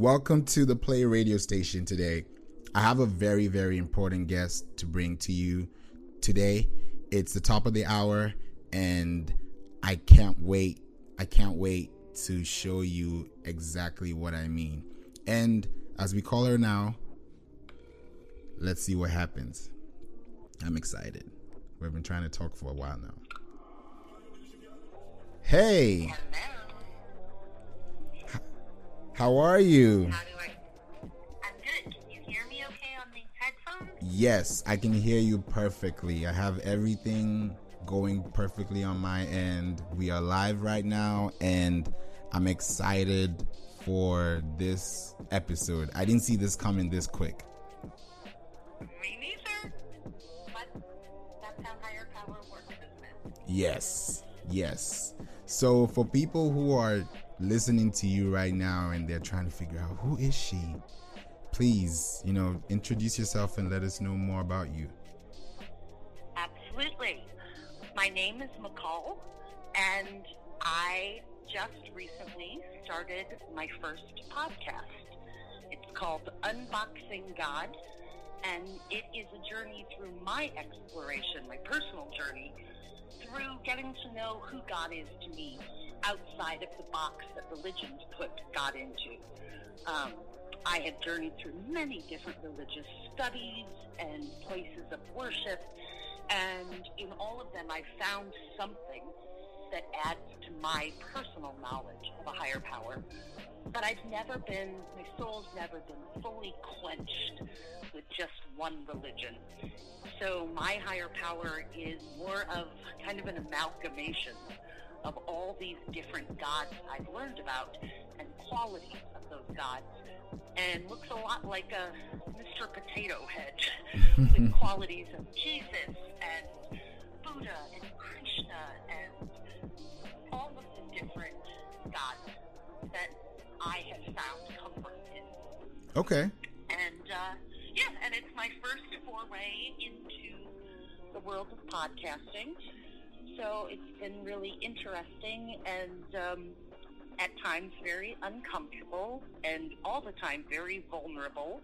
Welcome to the Play Radio Station today. I have a very, very important guest to bring to you today. It's the top of the hour, and I can't wait. I can't wait to show you exactly what I mean. And as we call her now, let's see what happens. I'm excited. We've been trying to talk for a while now. Hey. Hello. How are you? How do I? I'm good. Can you hear me okay on these headphones? Yes, I can hear you perfectly. I have everything going perfectly on my end. We are live right now, and I'm excited for this episode. I didn't see this coming this quick. Me neither. But that's how higher power works, isn't it? Yes, yes. So, for people who are listening to you right now and they're trying to figure out who is she, please, you know, introduce yourself and let us know more about you. Absolutely. My name is McCall, and I just recently started my first podcast. It's called Unboxing God, and it is a journey through my exploration, my personal journey, through getting to know who God is to me outside of the box that religions put God into. Um, I have journeyed through many different religious studies and places of worship, and in all of them, I found something that adds to my personal knowledge of a higher power. But I've never been, my soul's never been fully quenched with just one religion. So my higher power is more of kind of an amalgamation of all these different gods I've learned about and qualities of those gods and looks a lot like a Mr. Potato Head with qualities of Jesus and Buddha and Krishna and all of the different gods that I have found comfort in. Okay. And uh, yeah, and it's my first foray into the world of podcasting. So it's been really interesting and um, at times very uncomfortable and all the time very vulnerable.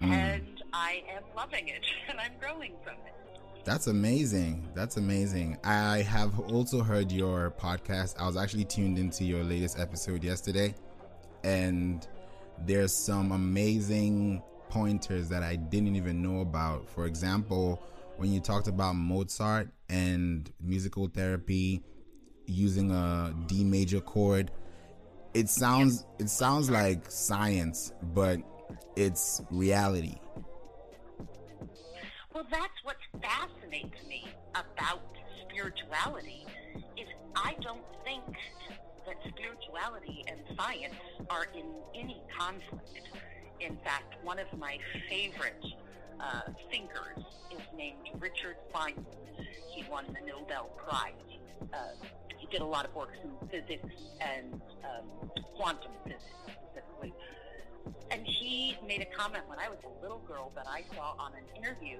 And I am loving it and I'm growing from it. That's amazing. That's amazing. I have also heard your podcast. I was actually tuned into your latest episode yesterday, and there's some amazing pointers that I didn't even know about. For example, when you talked about Mozart and musical therapy using a D major chord, it sounds it sounds like science, but it's reality. Well, that's what fascinates me about spirituality is I don't think that spirituality and science are in any conflict. In fact, one of my favorite uh, thinkers is named Richard Feynman. He won the Nobel Prize. Uh, he did a lot of works in physics and um, quantum physics specifically. And he made a comment when I was a little girl that I saw on an interview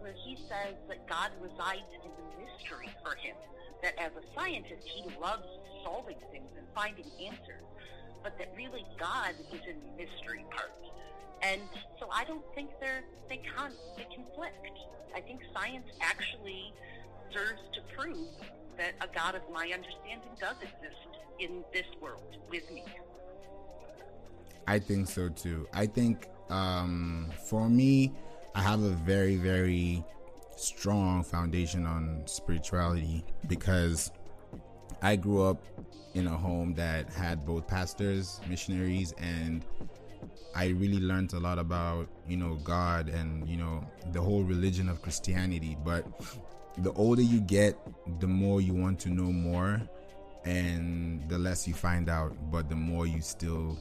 where he says that God resides in the mystery for him. That as a scientist, he loves solving things and finding answers, but that really God is in the mystery part. And so I don't think they're they can't they conflict. I think science actually serves to prove that a God of my understanding does exist in this world with me. I think so too. I think um, for me, I have a very, very strong foundation on spirituality because I grew up in a home that had both pastors, missionaries, and I really learned a lot about, you know, God and, you know, the whole religion of Christianity. But the older you get, the more you want to know more and the less you find out, but the more you still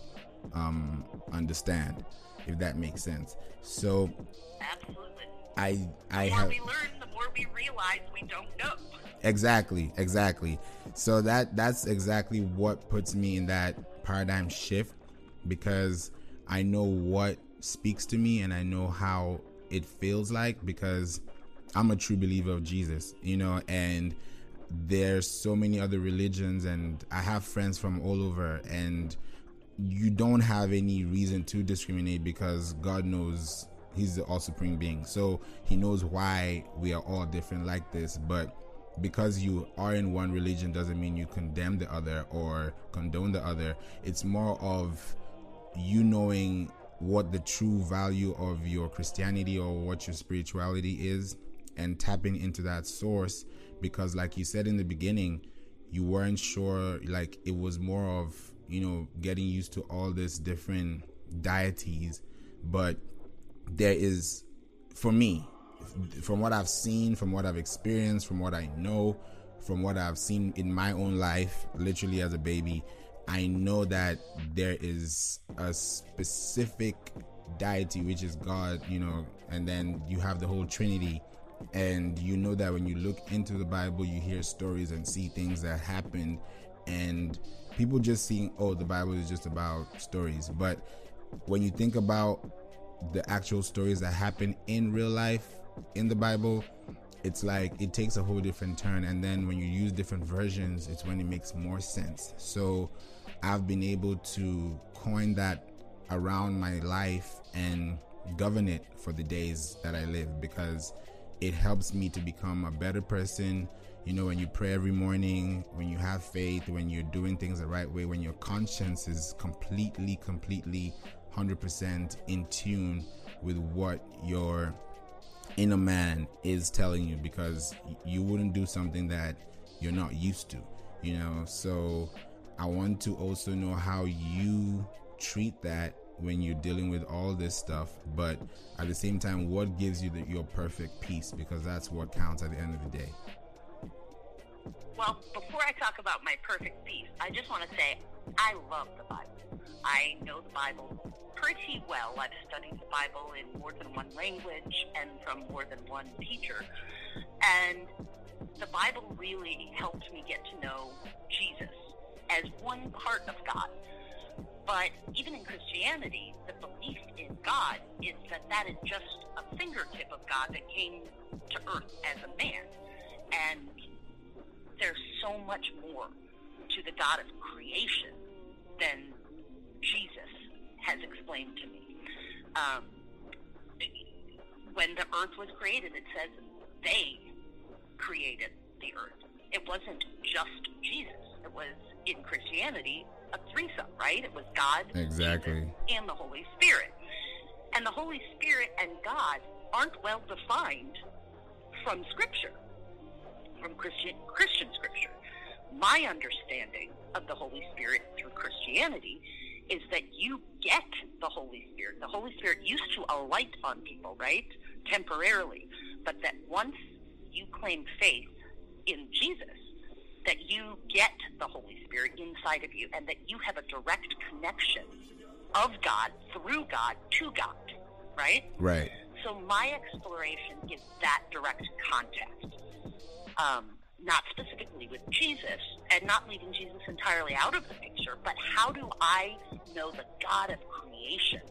um, understand, if that makes sense. So Absolutely. I I The more have we learn, the more we realize we don't know. exactly exactly. So that that's exactly what puts me in that paradigm shift because I know what speaks to me and I know how it feels like because I'm a true believer of Jesus, you know, and there's so many other religions and I have friends from all over and you don't have any reason to discriminate because God knows He's the all supreme being. So He knows why we are all different like this. But because you are in one religion doesn't mean you condemn the other or condone the other. It's more of you knowing what the true value of your Christianity or what your spirituality is and tapping into that source because like you said in the beginning you weren't sure like it was more of you know getting used to all this different deities but there is for me from what I've seen from what I've experienced from what I know from what I've seen in my own life literally as a baby I know that there is a specific deity, which is God, you know, and then you have the whole Trinity. And you know that when you look into the Bible, you hear stories and see things that happened, and people just seeing, oh, the Bible is just about stories. But when you think about the actual stories that happen in real life in the Bible, it's like it takes a whole different turn. And then when you use different versions, it's when it makes more sense. So I've been able to coin that around my life and govern it for the days that I live because it helps me to become a better person. You know, when you pray every morning, when you have faith, when you're doing things the right way, when your conscience is completely, completely 100% in tune with what your inner man is telling you because you wouldn't do something that you're not used to, you know. So I want to also know how you treat that when you're dealing with all this stuff, but at the same time, what gives you the, your perfect peace? Because that's what counts at the end of the day. Well, before I talk about my perfect peace, I just want to say I love the Bible. I know the Bible pretty well. I've studied the Bible in more than one language and from more than one teacher. And the Bible really helped me get to know Jesus as one part of God. But even in Christianity, the belief in God is that that is just a fingertip of God that came to earth as a man. And there's so much more to the God of creation than Jesus has explained to me. Um, when the earth was created, it says they created the earth. It wasn't just Jesus. It was in Christianity a threesome, right? It was God, exactly, Jesus, and the Holy Spirit. And the Holy Spirit and God aren't well defined from Scripture, from Christian Christian Scripture. My understanding of the Holy Spirit through Christianity is that you get the Holy Spirit. The Holy Spirit used to alight on people, right? Temporarily. But that once you claim faith in Jesus, that you get the Holy Spirit inside of you and that you have a direct connection of God through God to God, right? Right. So my exploration is that direct contact. Um, not specifically with Jesus and not leaving Jesus entirely out of the picture, but how do I know the God of creation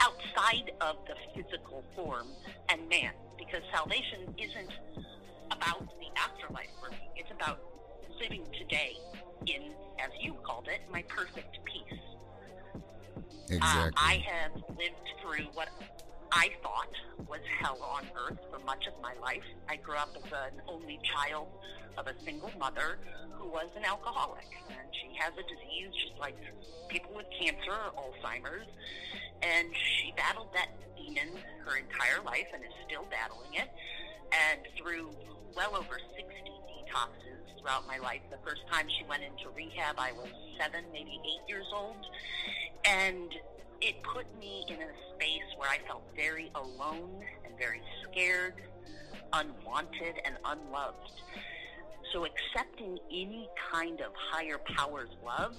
outside of the physical form and man? Because salvation isn't about the afterlife for me. It's about living today in, as you called it, my perfect peace. Exactly. Uh, I have lived through what I thought was hell on earth for much of my life. I grew up as an only child of a single mother who was an alcoholic. And she has a disease just like people with cancer or Alzheimer's. And she battled that demon her entire life and is still battling it. And through well over 60 detoxes throughout my life. The first time she went into rehab, I was seven, maybe eight years old. And it put me in a space where I felt very alone and very scared, unwanted, and unloved. So accepting any kind of higher power's love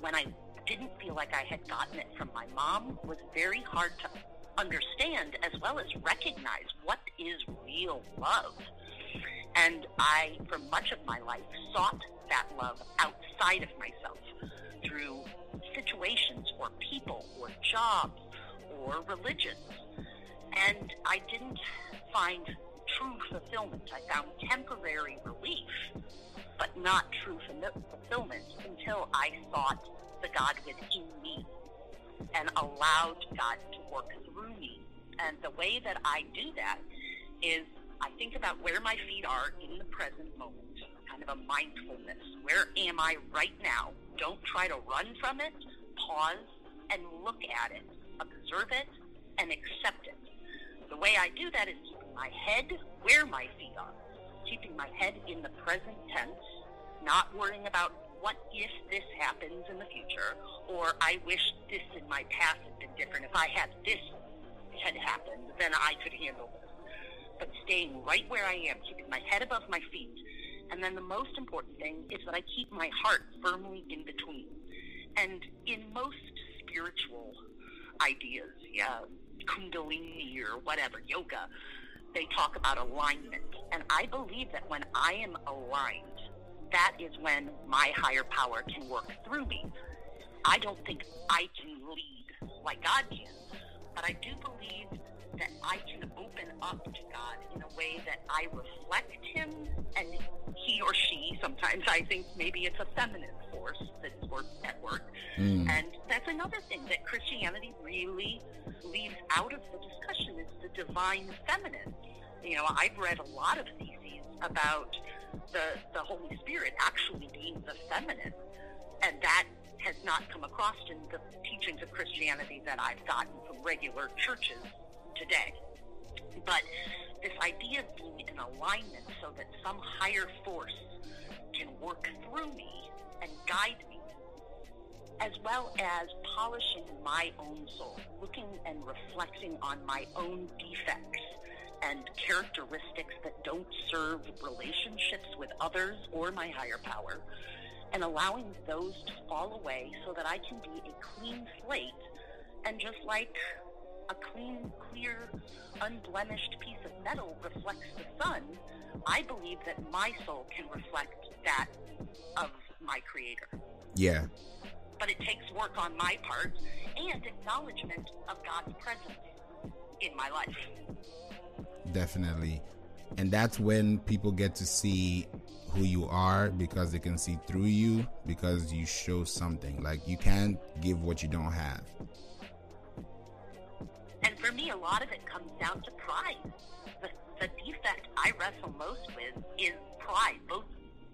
when I didn't feel like I had gotten it from my mom was very hard to understand as well as recognize what is real love. And I, for much of my life, sought that love outside of myself through situations or people or jobs or religions. And I didn't find true fulfillment. I found temporary relief, but not true fulfillment until I sought the God within me. and allowed God to work through me. And the way that I do that is I think about where my feet are in the present moment, kind of a mindfulness. Where am I right now? Don't try to run from it. Pause and look at it, observe it, and accept it. The way I do that is keeping my head where my feet are, keeping my head in the present tense, not worrying about what if this happens in the future, or I wish this in my past had been different. If I had this had happened, then I could handle this but staying right where I am, keeping my head above my feet. And then the most important thing is that I keep my heart firmly in between. And in most spiritual ideas, yeah, kundalini or whatever, yoga, they talk about alignment. And I believe that when I am aligned, that is when my higher power can work through me. I don't think I can lead like God can, but I do believe that I can open up to God in a way that I reflect Him and he or she, sometimes I think maybe it's a feminine force that's at work. Mm. And that's another thing that Christianity really leaves out of the discussion is the divine feminine. You know, I've read a lot of theses about the, the Holy Spirit actually being the feminine, and that has not come across in the teachings of Christianity that I've gotten from regular churches today. But this idea of being in alignment so that some higher force can work through me and guide me, as well as polishing my own soul, looking and reflecting on my own defects and characteristics that don't serve relationships with others or my higher power, and allowing those to fall away so that I can be a clean slate and just like a clean, clear, unblemished piece of metal reflects the sun, I believe that my soul can reflect that of my Creator. Yeah. But it takes work on my part and acknowledgement of God's presence in my life. Definitely. And that's when people get to see who you are because they can see through you because you show something. Like you can't give what you don't have. For me, a lot of it comes down to pride. The, the defect I wrestle most with is pride, both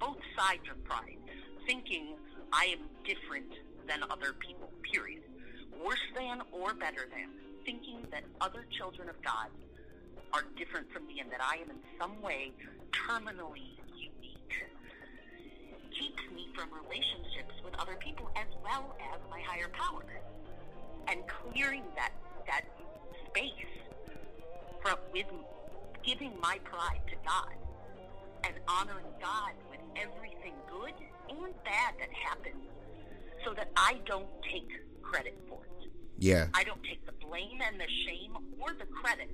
both sides of pride. Thinking I am different than other people, period. Worse than or better than. Thinking that other children of God are different from me and that I am in some way terminally unique keeps me from relationships with other people as well as my higher power. And clearing that that space from with giving my pride to God and honoring God with everything good and bad that happens so that I don't take credit for it. Yeah. I don't take the blame and the shame or the credit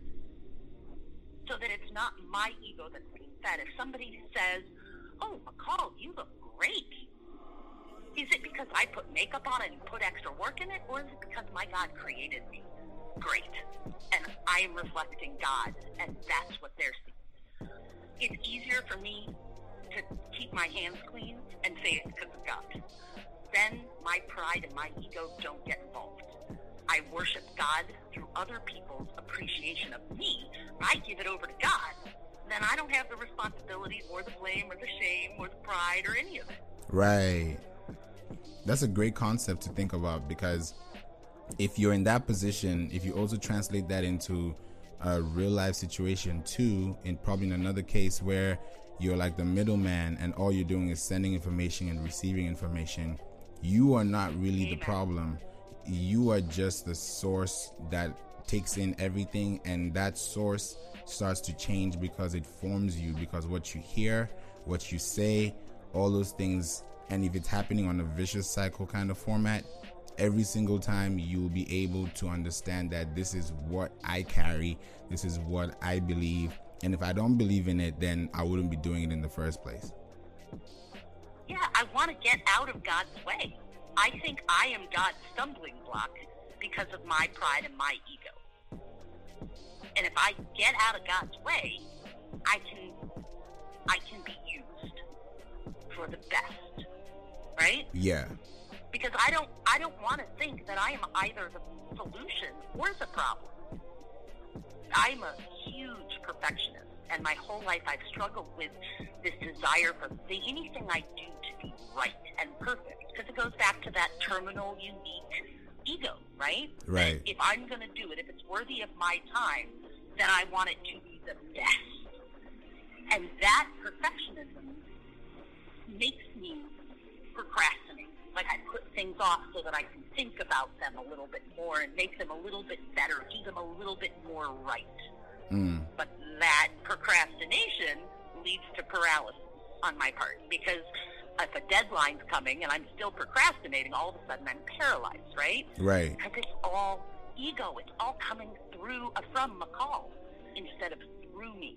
so that it's not my ego that's being fed. If somebody says, Oh, McCall, you look great. Is it because I put makeup on it and put extra work in it, or is it because my God created me? Great. And I am reflecting God, and that's what they're seeing. It's easier for me to keep my hands clean and say it's because of God. Then my pride and my ego don't get involved. I worship God through other people's appreciation of me. I give it over to God. Then I don't have the responsibility or the blame or the shame or the pride or any of it. Right. That's a great concept to think about because if you're in that position, if you also translate that into a real life situation too, in probably in another case where you're like the middleman and all you're doing is sending information and receiving information, you are not really the problem. You are just the source that takes in everything, and that source starts to change because it forms you. Because what you hear, what you say, all those things, and if it's happening on a vicious cycle kind of format, every single time you'll be able to understand that this is what I carry, this is what I believe, and if I don't believe in it, then I wouldn't be doing it in the first place. Yeah, I want to get out of God's way. I think I am God's stumbling block because of my pride and my ego. And if I get out of God's way, I can I can be used for the best. Right? Yeah because I don't I don't want to think that I am either the solution or the problem. I'm a huge perfectionist, and my whole life I've struggled with this desire for the, anything I do to be right and perfect, because it goes back to that terminal, unique ego, right? Right. That if I'm going to do it, if it's worthy of my time, then I want it to be the best. And that perfectionism makes me procrastinate. Like I put things off so that I can think about them a little bit more and make them a little bit better, do them a little bit more right. Mm. But that procrastination leads to paralysis on my part because if a deadline's coming and I'm still procrastinating, all of a sudden I'm paralyzed, right? Right. Because it's all ego. It's all coming through uh, from McCall instead of through me.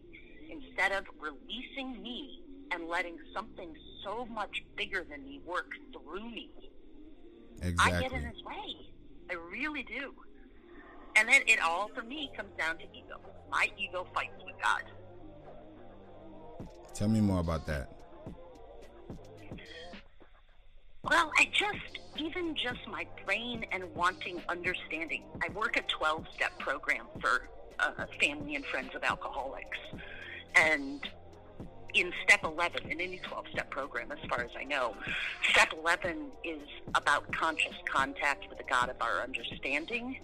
Instead of releasing me and letting something so much bigger than me work through me. Exactly. I get in his way. I really do. And then it all, for me, comes down to ego. My ego fights with God. Tell me more about that. Well, I just, even just my brain and wanting understanding. I work a 12 step program for uh, family and friends of alcoholics. And in step 11, in any 12 step program, as far as I know, step 11 is about conscious contact with the God of our understanding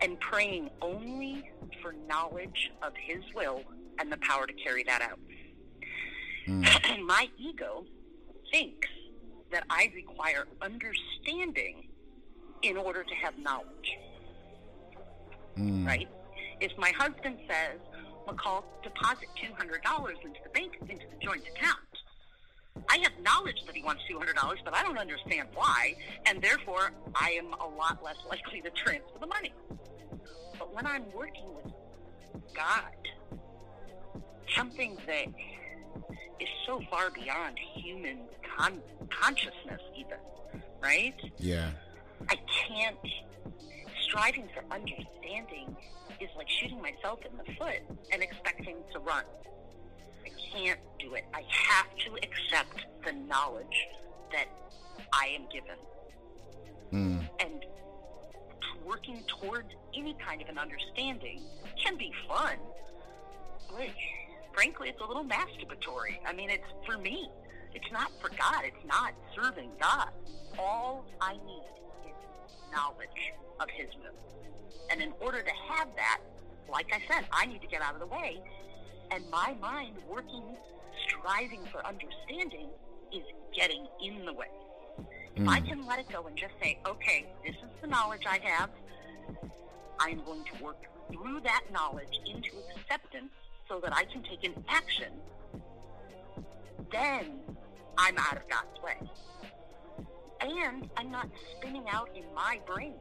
and praying only for knowledge of His will and the power to carry that out. Mm. my ego thinks that I require understanding in order to have knowledge. Mm. Right? If my husband says, McCall, deposit two hundred dollars into the bank into the joint account. I have knowledge that he wants two hundred dollars, but I don't understand why, and therefore I am a lot less likely to transfer the money. But when I'm working with God, something that is so far beyond human con- consciousness, even, right? Yeah. I can't. Striving for understanding is like shooting myself in the foot and expecting to run. I can't do it. I have to accept the knowledge that I am given. Mm. And working towards any kind of an understanding can be fun. But frankly, it's a little masturbatory. I mean, it's for me. It's not for God. It's not serving God. All I need knowledge of His will. And in order to have that, like I said, I need to get out of the way. And my mind working, striving for understanding is getting in the way. If I Mm. can let it go and just say, okay, this is the knowledge I have, I'm going to work through that knowledge into acceptance so that I can take an action, then I'm out of God's way. And I'm not spinning out in my brain.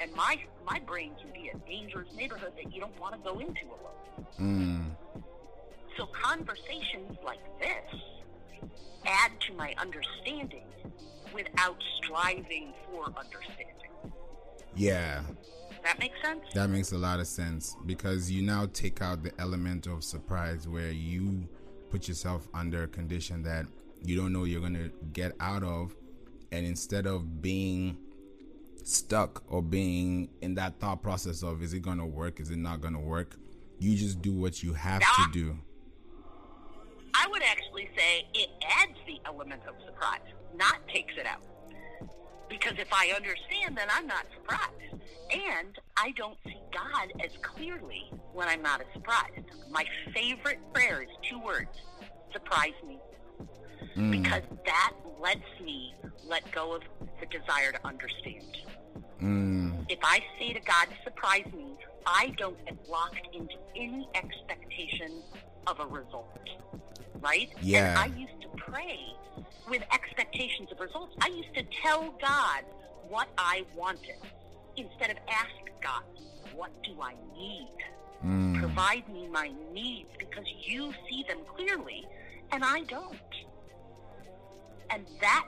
And my my brain can be a dangerous neighborhood that you don't want to go into alone. Mm. So conversations like this add to my understanding without striving for understanding. Yeah. That makes sense? That makes a lot of sense because you now take out the element of surprise where you put yourself under a condition that you don't know you're going to get out of. And instead of being stuck or being in that thought process of is it going to work, is it not going to work, you just do what you have to do. I would actually say it adds the element of surprise, not takes it out. Because if I understand, then I'm not surprised. And I don't see God as clearly when I'm not as surprised. My favorite prayer is two words surprise me. Mm. Because that lets me let go of the desire to understand. Mm. If I say to God, surprise me, I don't get locked into any expectation of a result. Right? Yeah. And I used to pray with expectations of results. I used to tell God what I wanted instead of ask God, what do I need? Mm. Provide me my needs because you see them clearly and I don't. And that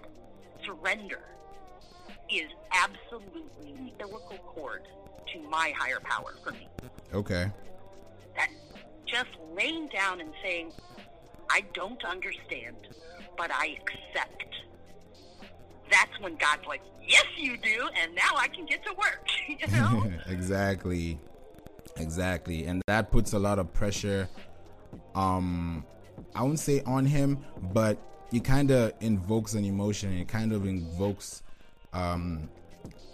surrender is absolutely the umbilical cord to my higher power for me. Okay. That just laying down and saying, I don't understand, but I accept that's when God's like, yes, you do, and now I can get to work. you know? exactly, exactly, and that puts a lot of pressure. Um, I wouldn't say on him, but it kind of invokes an emotion. It kind of invokes um,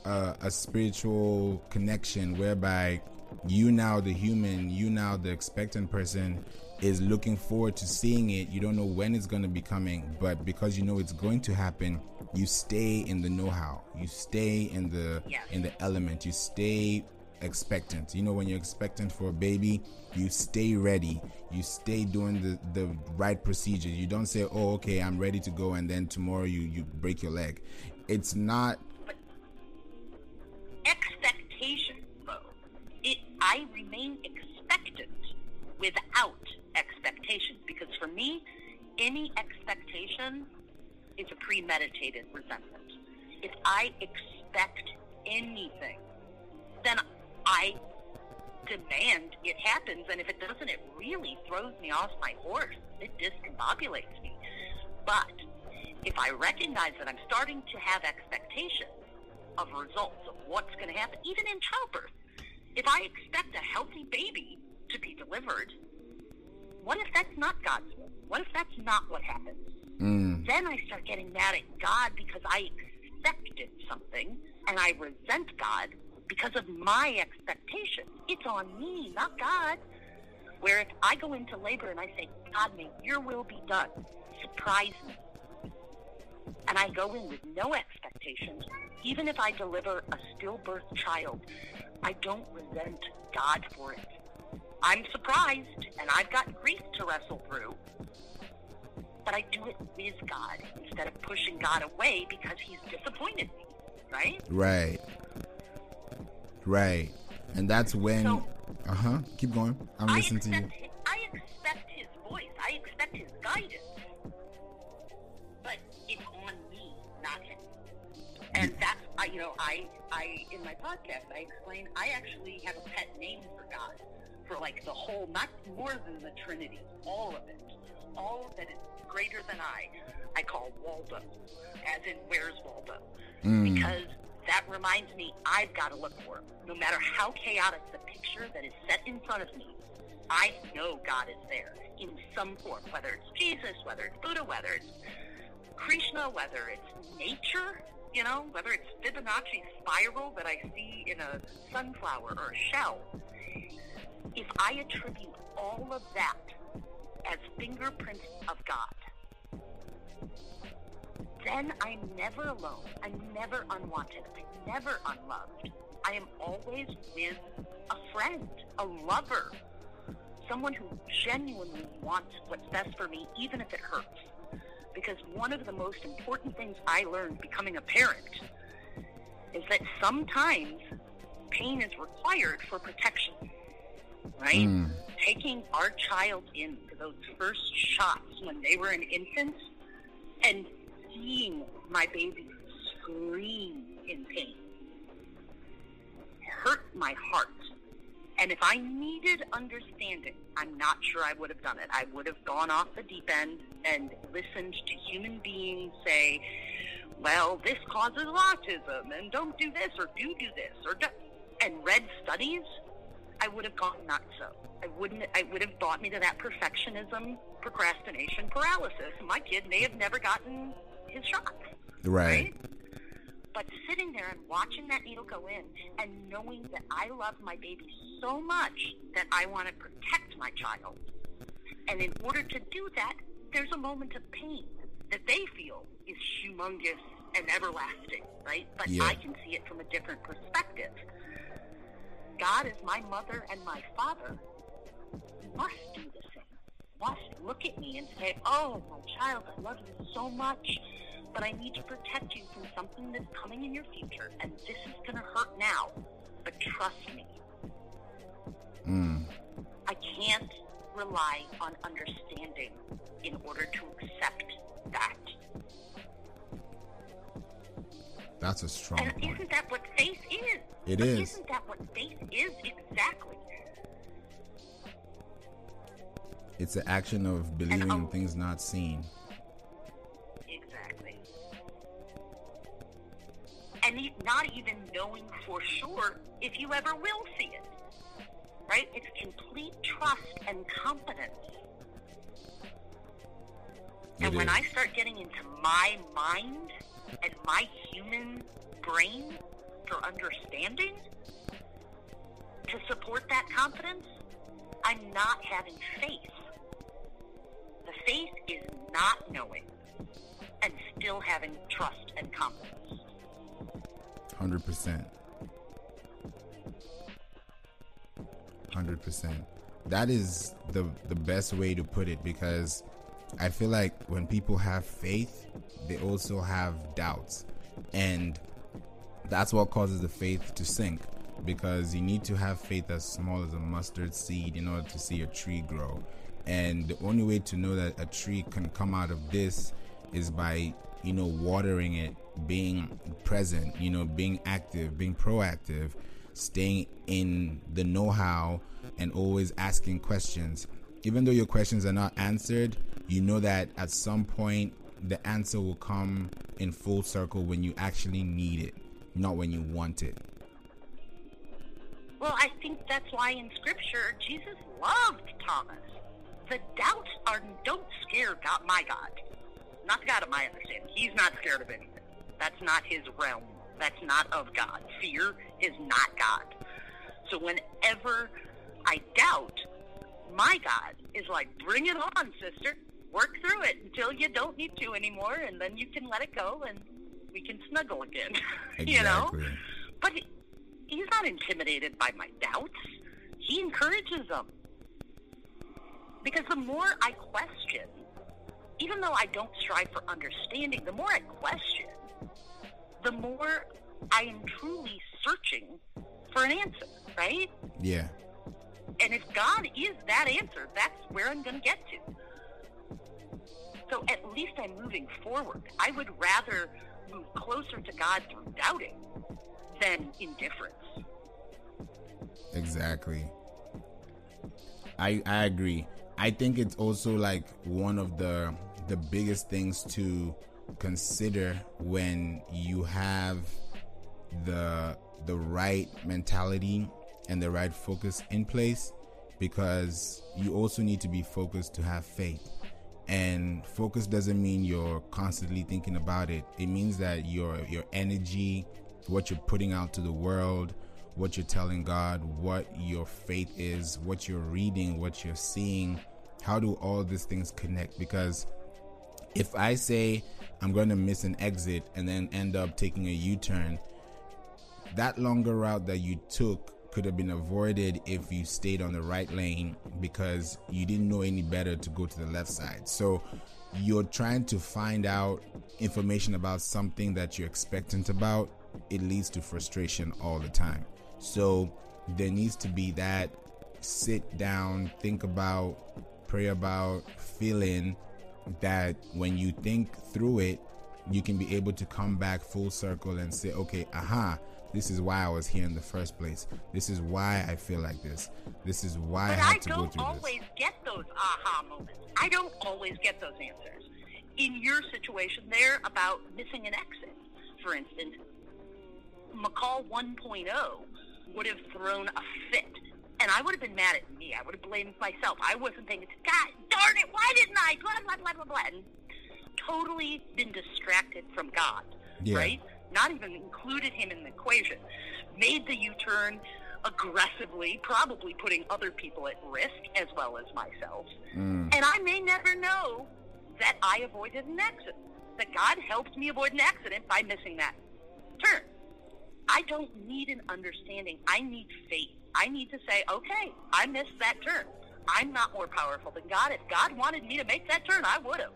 a, a spiritual connection whereby you now, the human, you now, the expectant person, is looking forward to seeing it. You don't know when it's going to be coming, but because you know it's going to happen, you stay in the know-how. You stay in the Yes. in the element. You stay expectant. You know when you're expectant for a baby, you stay ready. You stay doing the the right procedure. You don't say, "Oh, okay, I'm ready to go," and then tomorrow you you break your leg. It's not. expectation, though. It, I remain expectant without expectation because for me, any expectation is a premeditated resentment. If I expect anything, then I demand it happens, and if it doesn't, it really throws me off my horse. It discombobulates me. But if I recognize that I'm starting to have expectations of results of what's going to happen, even in childbirth, if I expect a healthy baby to be delivered, what if that's not God's will? What if that's not what happens? Mm, Then I start getting mad at God because I expected something, and I resent God because of my expectation. It's on me, not God. Where if I go into labor and I say, God, may your will be done, surprise me. And I go in with no expectations, even if I deliver a stillbirth child, I don't resent God for it. I'm surprised, and I've got grief to wrestle through, but I do it with God instead of pushing God away because He's disappointed me, right? right. Right. And that's when. So- uh huh. Keep going. I'm I listening to you. I expect His voice. I expect His guidance, but it's on me, not Him. And that's, I, you know, I, I in my podcast, I explain I actually have a pet name for God, for like the whole, not more than the Trinity, all of it, all that is greater than I. I call Waldo, as in where's Waldo, Mm, because that reminds me I've got to look for him. No matter how chaotic the picture that is set in front of me, I know God is there in some form, whether it's Jesus, whether it's Buddha, whether it's Krishna, whether it's nature, you know, whether it's Fibonacci spiral that I see in a sunflower or a shell. If I attribute all of that as fingerprints of God, then I'm never alone. I'm never unwanted. I'm never unloved. I am always with a friend, a lover, someone who genuinely wants what's best for me, even if it hurts. Because one of the most important things I learned becoming a parent is that sometimes pain is required for protection. Right? mm, taking our child in for those first shots when they were an infant and seeing my baby scream in pain hurt my heart. And if I needed understanding, I'm not sure I would have done it. I would have gone off the deep end and listened to human beings say, well, this causes autism, and don't do this, or do do this, or do, and read studies, I would have gone nuts. So I wouldn't. I would have brought me to that perfectionism, procrastination, paralysis. My kid may have never gotten his shots, right. But sitting there and watching that needle go in, and knowing that I love my baby so much that I want to protect my child, and in order to do that, there's a moment of pain that they feel is humongous and everlasting, right? But Yeah. I can see it from a different perspective. God is my mother and my father. Must do the look at me and say, "Oh, my child, I love you so much, but I need to protect you from something that's coming in your future, and this is going to hurt now. But trust me, Mm, I can't rely on understanding in order to accept that. that's a strong And point. isn't that what faith is? It is. Isn't that what faith is exactly? It's the action of believing in things not seen. Exactly. And not even knowing for sure if you ever will see it. Right? It's complete trust and confidence. It and when. I start getting into my mind and my human brain for understanding to support that confidence, I'm not having faith. The faith is not knowing and still having trust and confidence. Hundred percent. Hundred percent. That is the the best way to put it because I feel like when people have faith, they also have doubts, and that's what causes the faith to sink. Because you need to have faith as small as a mustard seed in order to see a tree grow, and the only way to know that a tree can come out of this is by you know watering it being present you know being active being proactive staying in the know-how and always asking questions even though your questions are not answered you know that at some point the answer will come in full circle when you actually need it not when you want it Well, I think that's why in Scripture Jesus loved Thomas. The doubts are don't scare God, my God, not the God of my understanding. He's not scared of anything. That's not his realm. That's not of God. Fear is not God. So whenever I doubt, my God is like, bring it on, sister. Work through it until you don't need to anymore, and then you can let it go, and we can snuggle again. Exactly. you know. But he- he's not intimidated by my doubts. He encourages them. Because the more I question, even though I don't strive for understanding, the more I question, the more I am truly searching for an answer, right? yeah And if God is that answer, that's where I'm going to get to. So at least I'm moving forward. I would rather move closer to God through doubting than indifference. Exactly. I I agree. I think it's also like one of the the biggest things to consider when you have the the right mentality and the right focus in place because you also need to be focused to have faith. And focus doesn't mean you're constantly thinking about it. It means that your your energy, what you're putting out to the world, what you're telling God, what your faith is, what you're reading, what you're seeing, how do all these things connect? Because if I say I'm going to miss an exit and then end up taking a U turn, that longer route that you took could have been avoided if you stayed on the right lane because you didn't know any better to go to the left side. So you're trying to find out information about something that you're expectant about. It leads to frustration all the time. So there needs to be that sit down, think about, pray about, feeling that when you think through it, you can be able to come back full circle and say, okay, aha, this is why I was here in the first place. This is why I feel like this. This is why I had I to go through this. I don't always get those aha moments. I don't always get those answers. In your situation there about missing an exit, for instance, McCall 1.0 would have thrown a fit. And I would have been mad at me. I would have blamed myself. I wasn't thinking, God darn it, why didn't I? Blah, blah, blah, blah, blah. And totally been distracted from God, Yeah. right? Not even included him in the equation. Made the U turn aggressively, probably putting other people at risk as well as myself. Mm, And I may never know that I avoided an accident, that God helped me avoid an accident by missing that turn. I don't need an understanding. I need faith. I need to say, okay, I missed that turn. I'm not more powerful than God. If God wanted me to make that turn, I would have.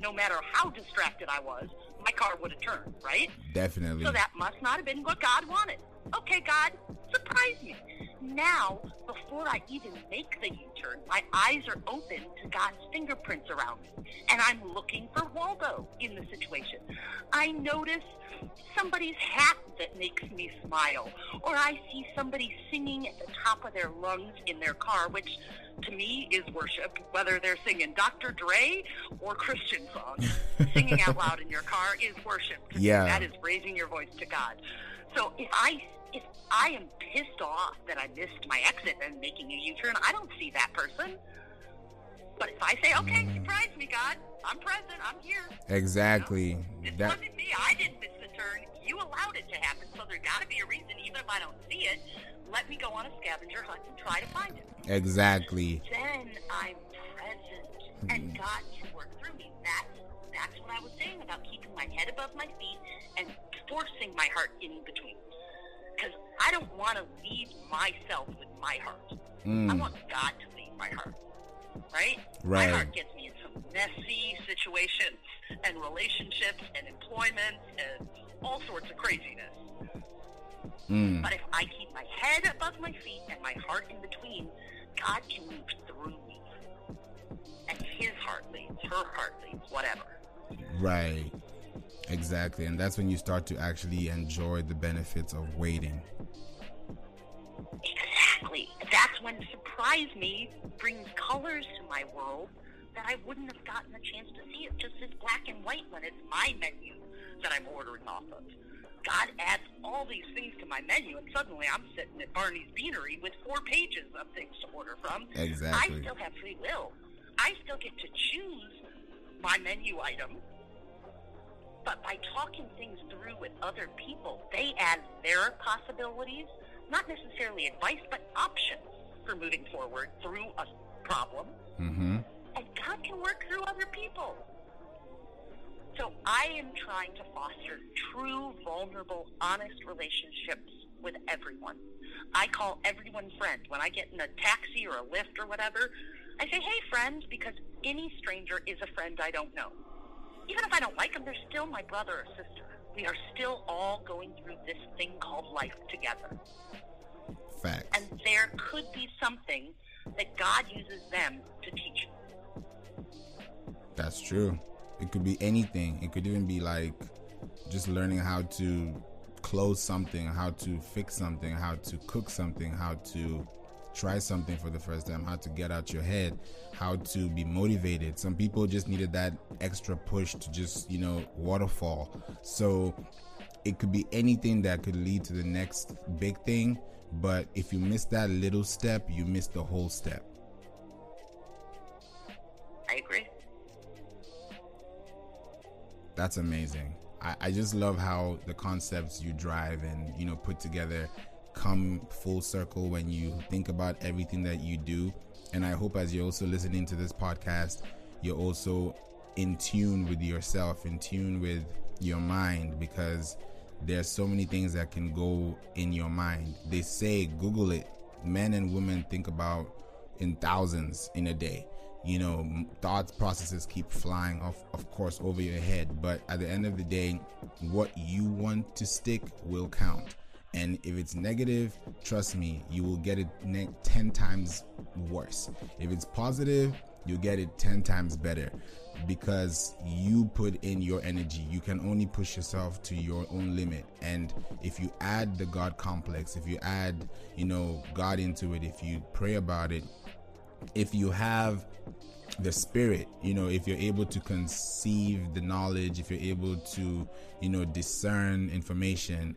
No matter how distracted I was, my car would have turned, right? definitely. So that must not have been what God wanted. Okay, God, surprise me. Now, before I even make the U-turn, my eyes are open to God's fingerprints around me, and I'm looking for Waldo in the situation. I notice somebody's hat that makes me smile, or I see somebody singing at the top of their lungs in their car, which to me is worship, whether they're singing Dr. Dre or Christian songs. singing out loud in your car is worship. Me, Yeah. that is raising your voice to God. So if I if I am pissed off that I missed my exit and making a U-turn, I don't see that person. But if I say, "Okay, Mm. surprise me, God, I'm present, I'm here," Exactly. It That wasn't me. I didn't miss the turn. You allowed it to happen, so there's got to be a reason. Even if I don't see it, let me go on a scavenger hunt and try to find it. exactly. Then I'm present, and God can work through me. That's that's what I was saying about keeping my head above my feet and forcing my heart in between. I don't want to leave myself with my heart. I Mm, want God to lead my heart. Right? My heart gets me in some messy situations and relationships and employment and all sorts of craziness. mm, But if I keep my head above my feet and my heart in between, God can move through me. And his heart leads, her heart leads, whatever. right. Exactly. And that's when you start to actually enjoy the benefits of waiting. Exactly. That's when surprise me brings colors to my world that I wouldn't have gotten a chance to see. It just is black and white when it's my menu that I'm ordering off of. God adds all these things to my menu, and suddenly I'm sitting at Barney's Beanery with four pages of things to order from. Exactly. I still have free will. I still get to choose my menu item. But by talking things through with other people, they add their possibilities, not necessarily advice, but options for moving forward through a problem. Mm-hmm. And God can work through other people. So I am trying to foster true, vulnerable, honest relationships with everyone. I call everyone friend. When I get in a taxi or a Lyft or whatever, I say, hey, friend, because any stranger is a friend I don't know. Even if I don't like them, they're still my brother or sister. We are still all going through this thing called life together. Facts. And there could be something that God uses them to teach. That's true. It could be anything. It could even be like just learning how to close something, how to fix something, how to cook something, how to try something for the first time, how to get out your head, how to be motivated. Some people just needed that extra push to just, you know, waterfall. So it could be anything that could lead to the next big thing. But if you miss that little step, you miss the whole step. I agree. That's amazing. I, I just love how the concepts you drive and you know put together come full circle when you think about everything that you do. And I hope as you're also listening to this podcast, you're also in tune with yourself, in tune with your mind, because there's so many things that can go in your mind. They say Google it. Men and women think about in thousands in a day. You know, thoughts processes keep flying off, of course, over your head. But at the end of the day, what you want to stick will count. And if it's negative, trust me, you will get it ne- 10 times worse. If it's positive, you'll get it 10 times better because you put in your energy. You can only push yourself to your own limit. And if you add the God complex, if you add, you know, God into it, if you pray about it, if you have the spirit you know if you're able to conceive the knowledge if you're able to you know discern information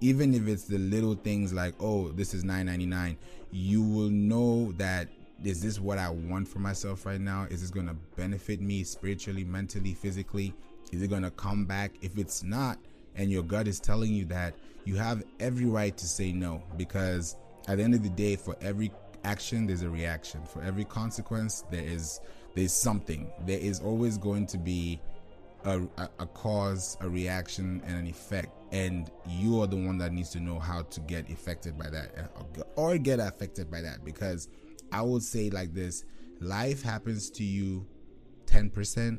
even if it's the little things like oh this is 9.99 you will know that is this what i want for myself right now? Is this going to benefit me spiritually mentally physically? Is it going to come back? If it's not and your gut is telling you that you have every right to say no because at the end of the day for every action there's a reaction. For every consequence there is there's something. There is always going to be a, a, a cause a reaction and an effect and you are the one that needs to know how to get affected by that uh, or get affected by that because i would say like this life happens to you 10%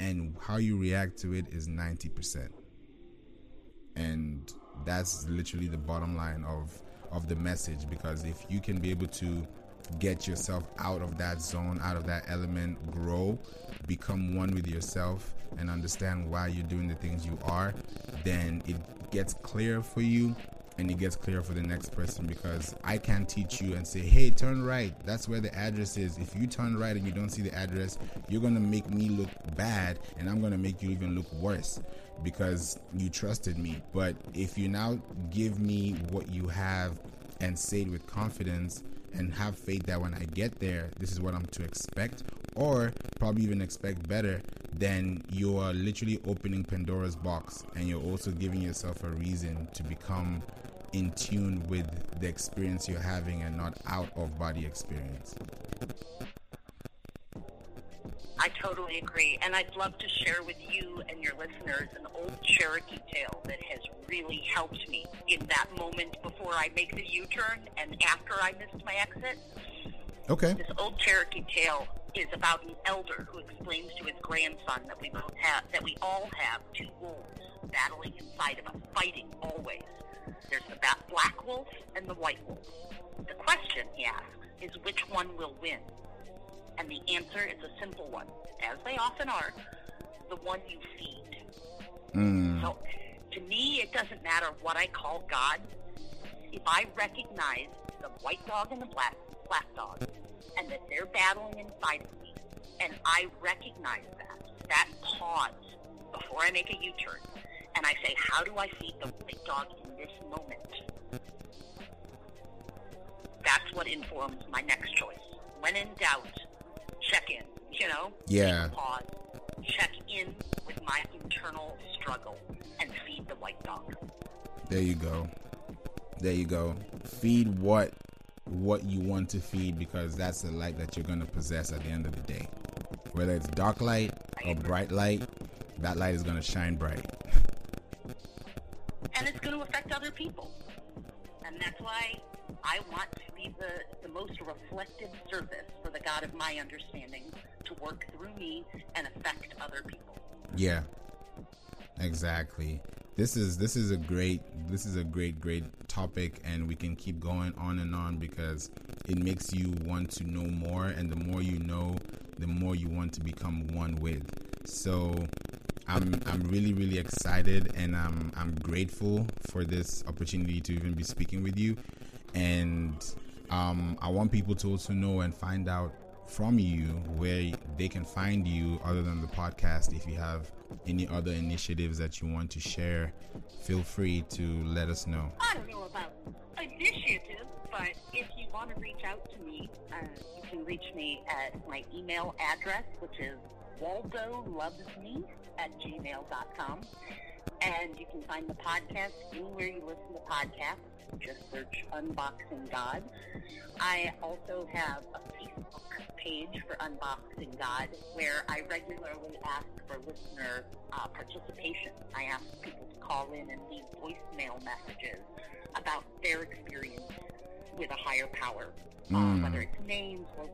and how you react to it is 90% and that's literally the bottom line of of the message because if you can be able to get yourself out of that zone out of that element grow become one with yourself and understand why you're doing the things you are then it gets clear for you and it gets clear for the next person because I can't teach you and say, hey, turn right. That's where the address is. If you turn right and you don't see the address, you're going to make me look bad and I'm going to make you even look worse because you trusted me. But if you now give me what you have and say it with confidence and have faith that when I get there, this is what I'm to expect, or probably even expect better, then you are literally opening Pandora's box and you're also giving yourself a reason to become in tune with the experience you're having and not out of body experience. I totally agree. And I'd love to share with you and your listeners an old Cherokee tale that has really helped me in that moment before I make the U turn and after I missed my exit. Okay. This old Cherokee tale is about an elder who explains to his grandson that we both have, that we all have two wolves battling inside of us, fighting always. There's the black wolf and the white wolf. The question, he asks, is which one will win? And the answer is a simple one, as they often are, the one you feed. Mm. So, to me, it doesn't matter what I call God. If I recognize the white dog and the black black dog, and that they're battling inside of me, and I recognize that, that pause before I make a U-turn, and I say, how do I feed the white dog in this moment? That's what informs my next choice. When in doubt, check in, you know? Yeah. Pause, check in with my internal struggle, and feed the white dog. There you go. There you go. Feed what what you want to feed because that's the light that you're going to possess at the end of the day. Whether it's dark light or bright light, that light is going to shine bright. And it's going to affect other people. And that's why I want to be the, the most reflective surface the God of my understanding to work through me and affect other people. Yeah. Exactly this is this is a great this is a great great topic and we can keep going on and on because it makes you want to know more and the more you know the more you want to become one with so I'm I'm really really excited and I'm I'm grateful for this opportunity to even be speaking with you and um, I want people to also know and find out from you where they can find you other than the podcast. If you have any other initiatives that you want to share feel free to let us know. I don't know about initiatives but if you want to reach out to me uh, you can reach me at my email address which is waldo loves me at gmail.com and you can find the podcast anywhere you listen to podcasts just search Unboxing God. I also have a Facebook page for Unboxing God where I regularly ask for listener uh, participation. I ask people to call in and leave voicemail messages about their experience with a higher power, mm. uh, hmm. whether it's names or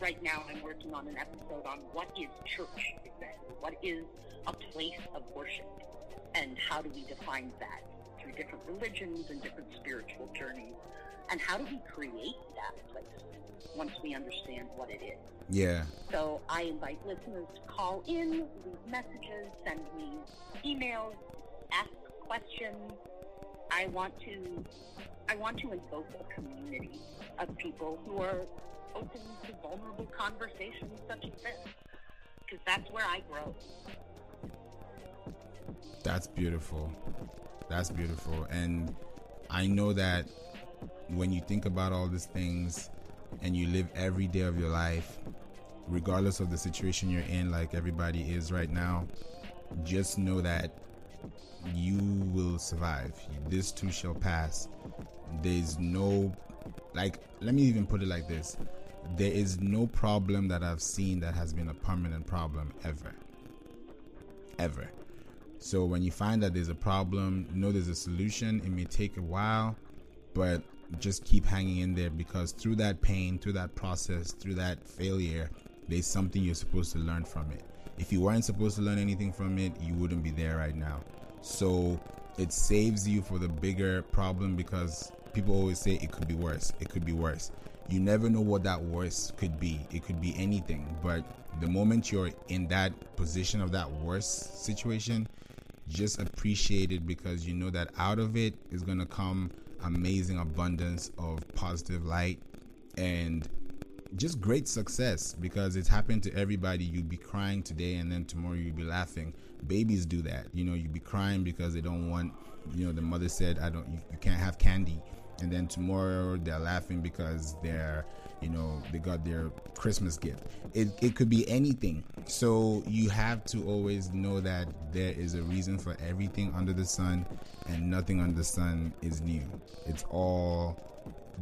right now I'm working on an episode on what is church exactly, what is a place of worship, and how do we define that through different religions and different spiritual journeys. And how do we create that place once we understand what it is? Yeah. So I invite listeners to call in, leave messages, send me emails, ask questions. I want to I want to invoke a community of people who are open to vulnerable conversations such as this. Because that's where I grow. That's beautiful. That's beautiful. And I know that when you think about all these things and you live every day of your life, regardless of the situation you're in, like everybody is right now, just know that you will survive. This too shall pass. There's no, like, let me even put it like this there is no problem that I've seen that has been a permanent problem ever. Ever. So when you find that there's a problem, know there's a solution. It may take a while, but just keep hanging in there because through that pain, through that process, through that failure, there's something you're supposed to learn from it. If you weren't supposed to learn anything from it, you wouldn't be there right now. So it saves you for the bigger problem because people always say it could be worse. It could be worse. You never know what that worse could be. It could be anything. But the moment you're in that position of that worse situation, just appreciate it because you know that out of it is going to come amazing abundance of positive light and just great success because it's happened to everybody. You'd be crying today and then tomorrow you'd be laughing. Babies do that. You know, you'd be crying because they don't want, you know, the mother said, I don't, you, you can't have candy. And then tomorrow they're laughing because they're, you know, they got their Christmas gift. It, it could be anything. So you have to always know that there is a reason for everything under the sun and nothing under the sun is new. It's all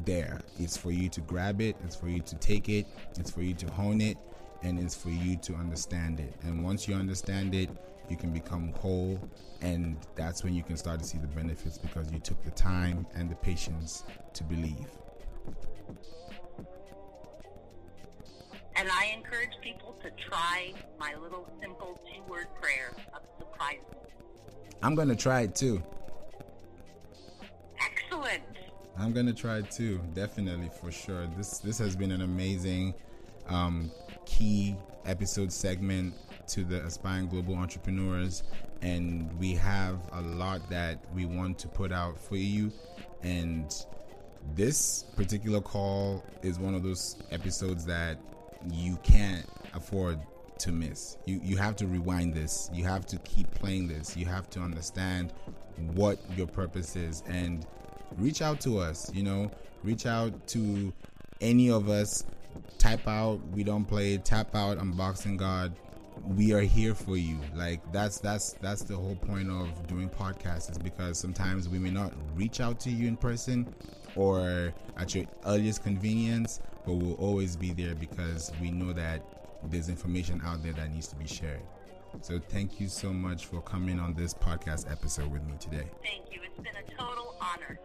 there. It's for you to grab it, it's for you to take it, it's for you to hone it, and it's for you to understand it. And once you understand it, you can become whole, and that's when you can start to see the benefits because you took the time and the patience to believe. And I encourage people to try my little simple two word prayer of surprise. I'm going to try it too. Excellent. I'm gonna try it too, definitely for sure. This this has been an amazing um, key episode segment to the aspiring global entrepreneurs, and we have a lot that we want to put out for you. And this particular call is one of those episodes that you can't afford to miss. You you have to rewind this. You have to keep playing this. You have to understand what your purpose is and reach out to us. You know, reach out to any of us. Type out we don't play. Tap out unboxing God. We are here for you. Like that's that's that's the whole point of doing podcasts is because sometimes we may not reach out to you in person or at your earliest convenience, but we'll always be there because we know that there's information out there that needs to be shared. So thank you so much for coming on this podcast episode with me today. Thank you. It's been a total honor.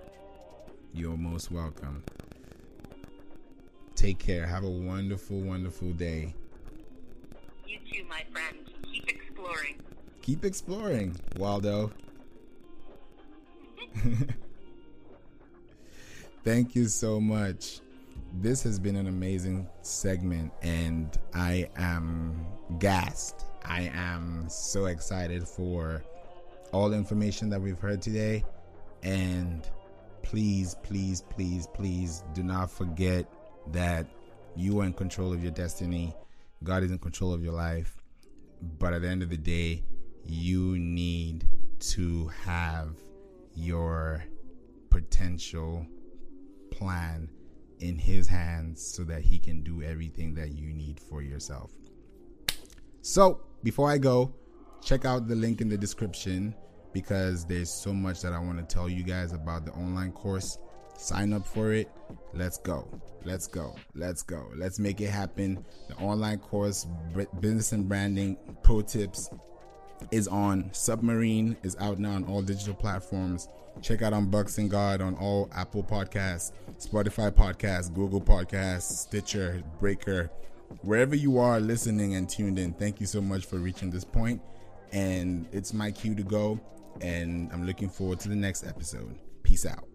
You're most welcome. Take care. Have a wonderful, wonderful day. You too, my friend. Keep exploring. Keep exploring, Waldo. Thank you so much. This has been an amazing segment, and I am gassed. I am so excited for all the information that we've heard today, and please, please, please, please do not forget that you are in control of your destiny. God is in control of your life. But at the end of the day, you need to have your potential plan in His hands so that He can do everything that you need for yourself. So, before I go, check out the link in the description because there's so much that I want to tell you guys about the online course. Sign up for it. Let's go. Let's go. Let's go. Let's make it happen. The online course, Business and Branding Pro Tips, is on Submarine, is out now on all digital platforms. Check out Unboxing God on all Apple Podcasts, Spotify Podcasts, Google Podcasts, Stitcher, Breaker, wherever you are listening and tuned in. Thank you so much for reaching this point. And it's my cue to go and I'm looking forward to the next episode. Peace out.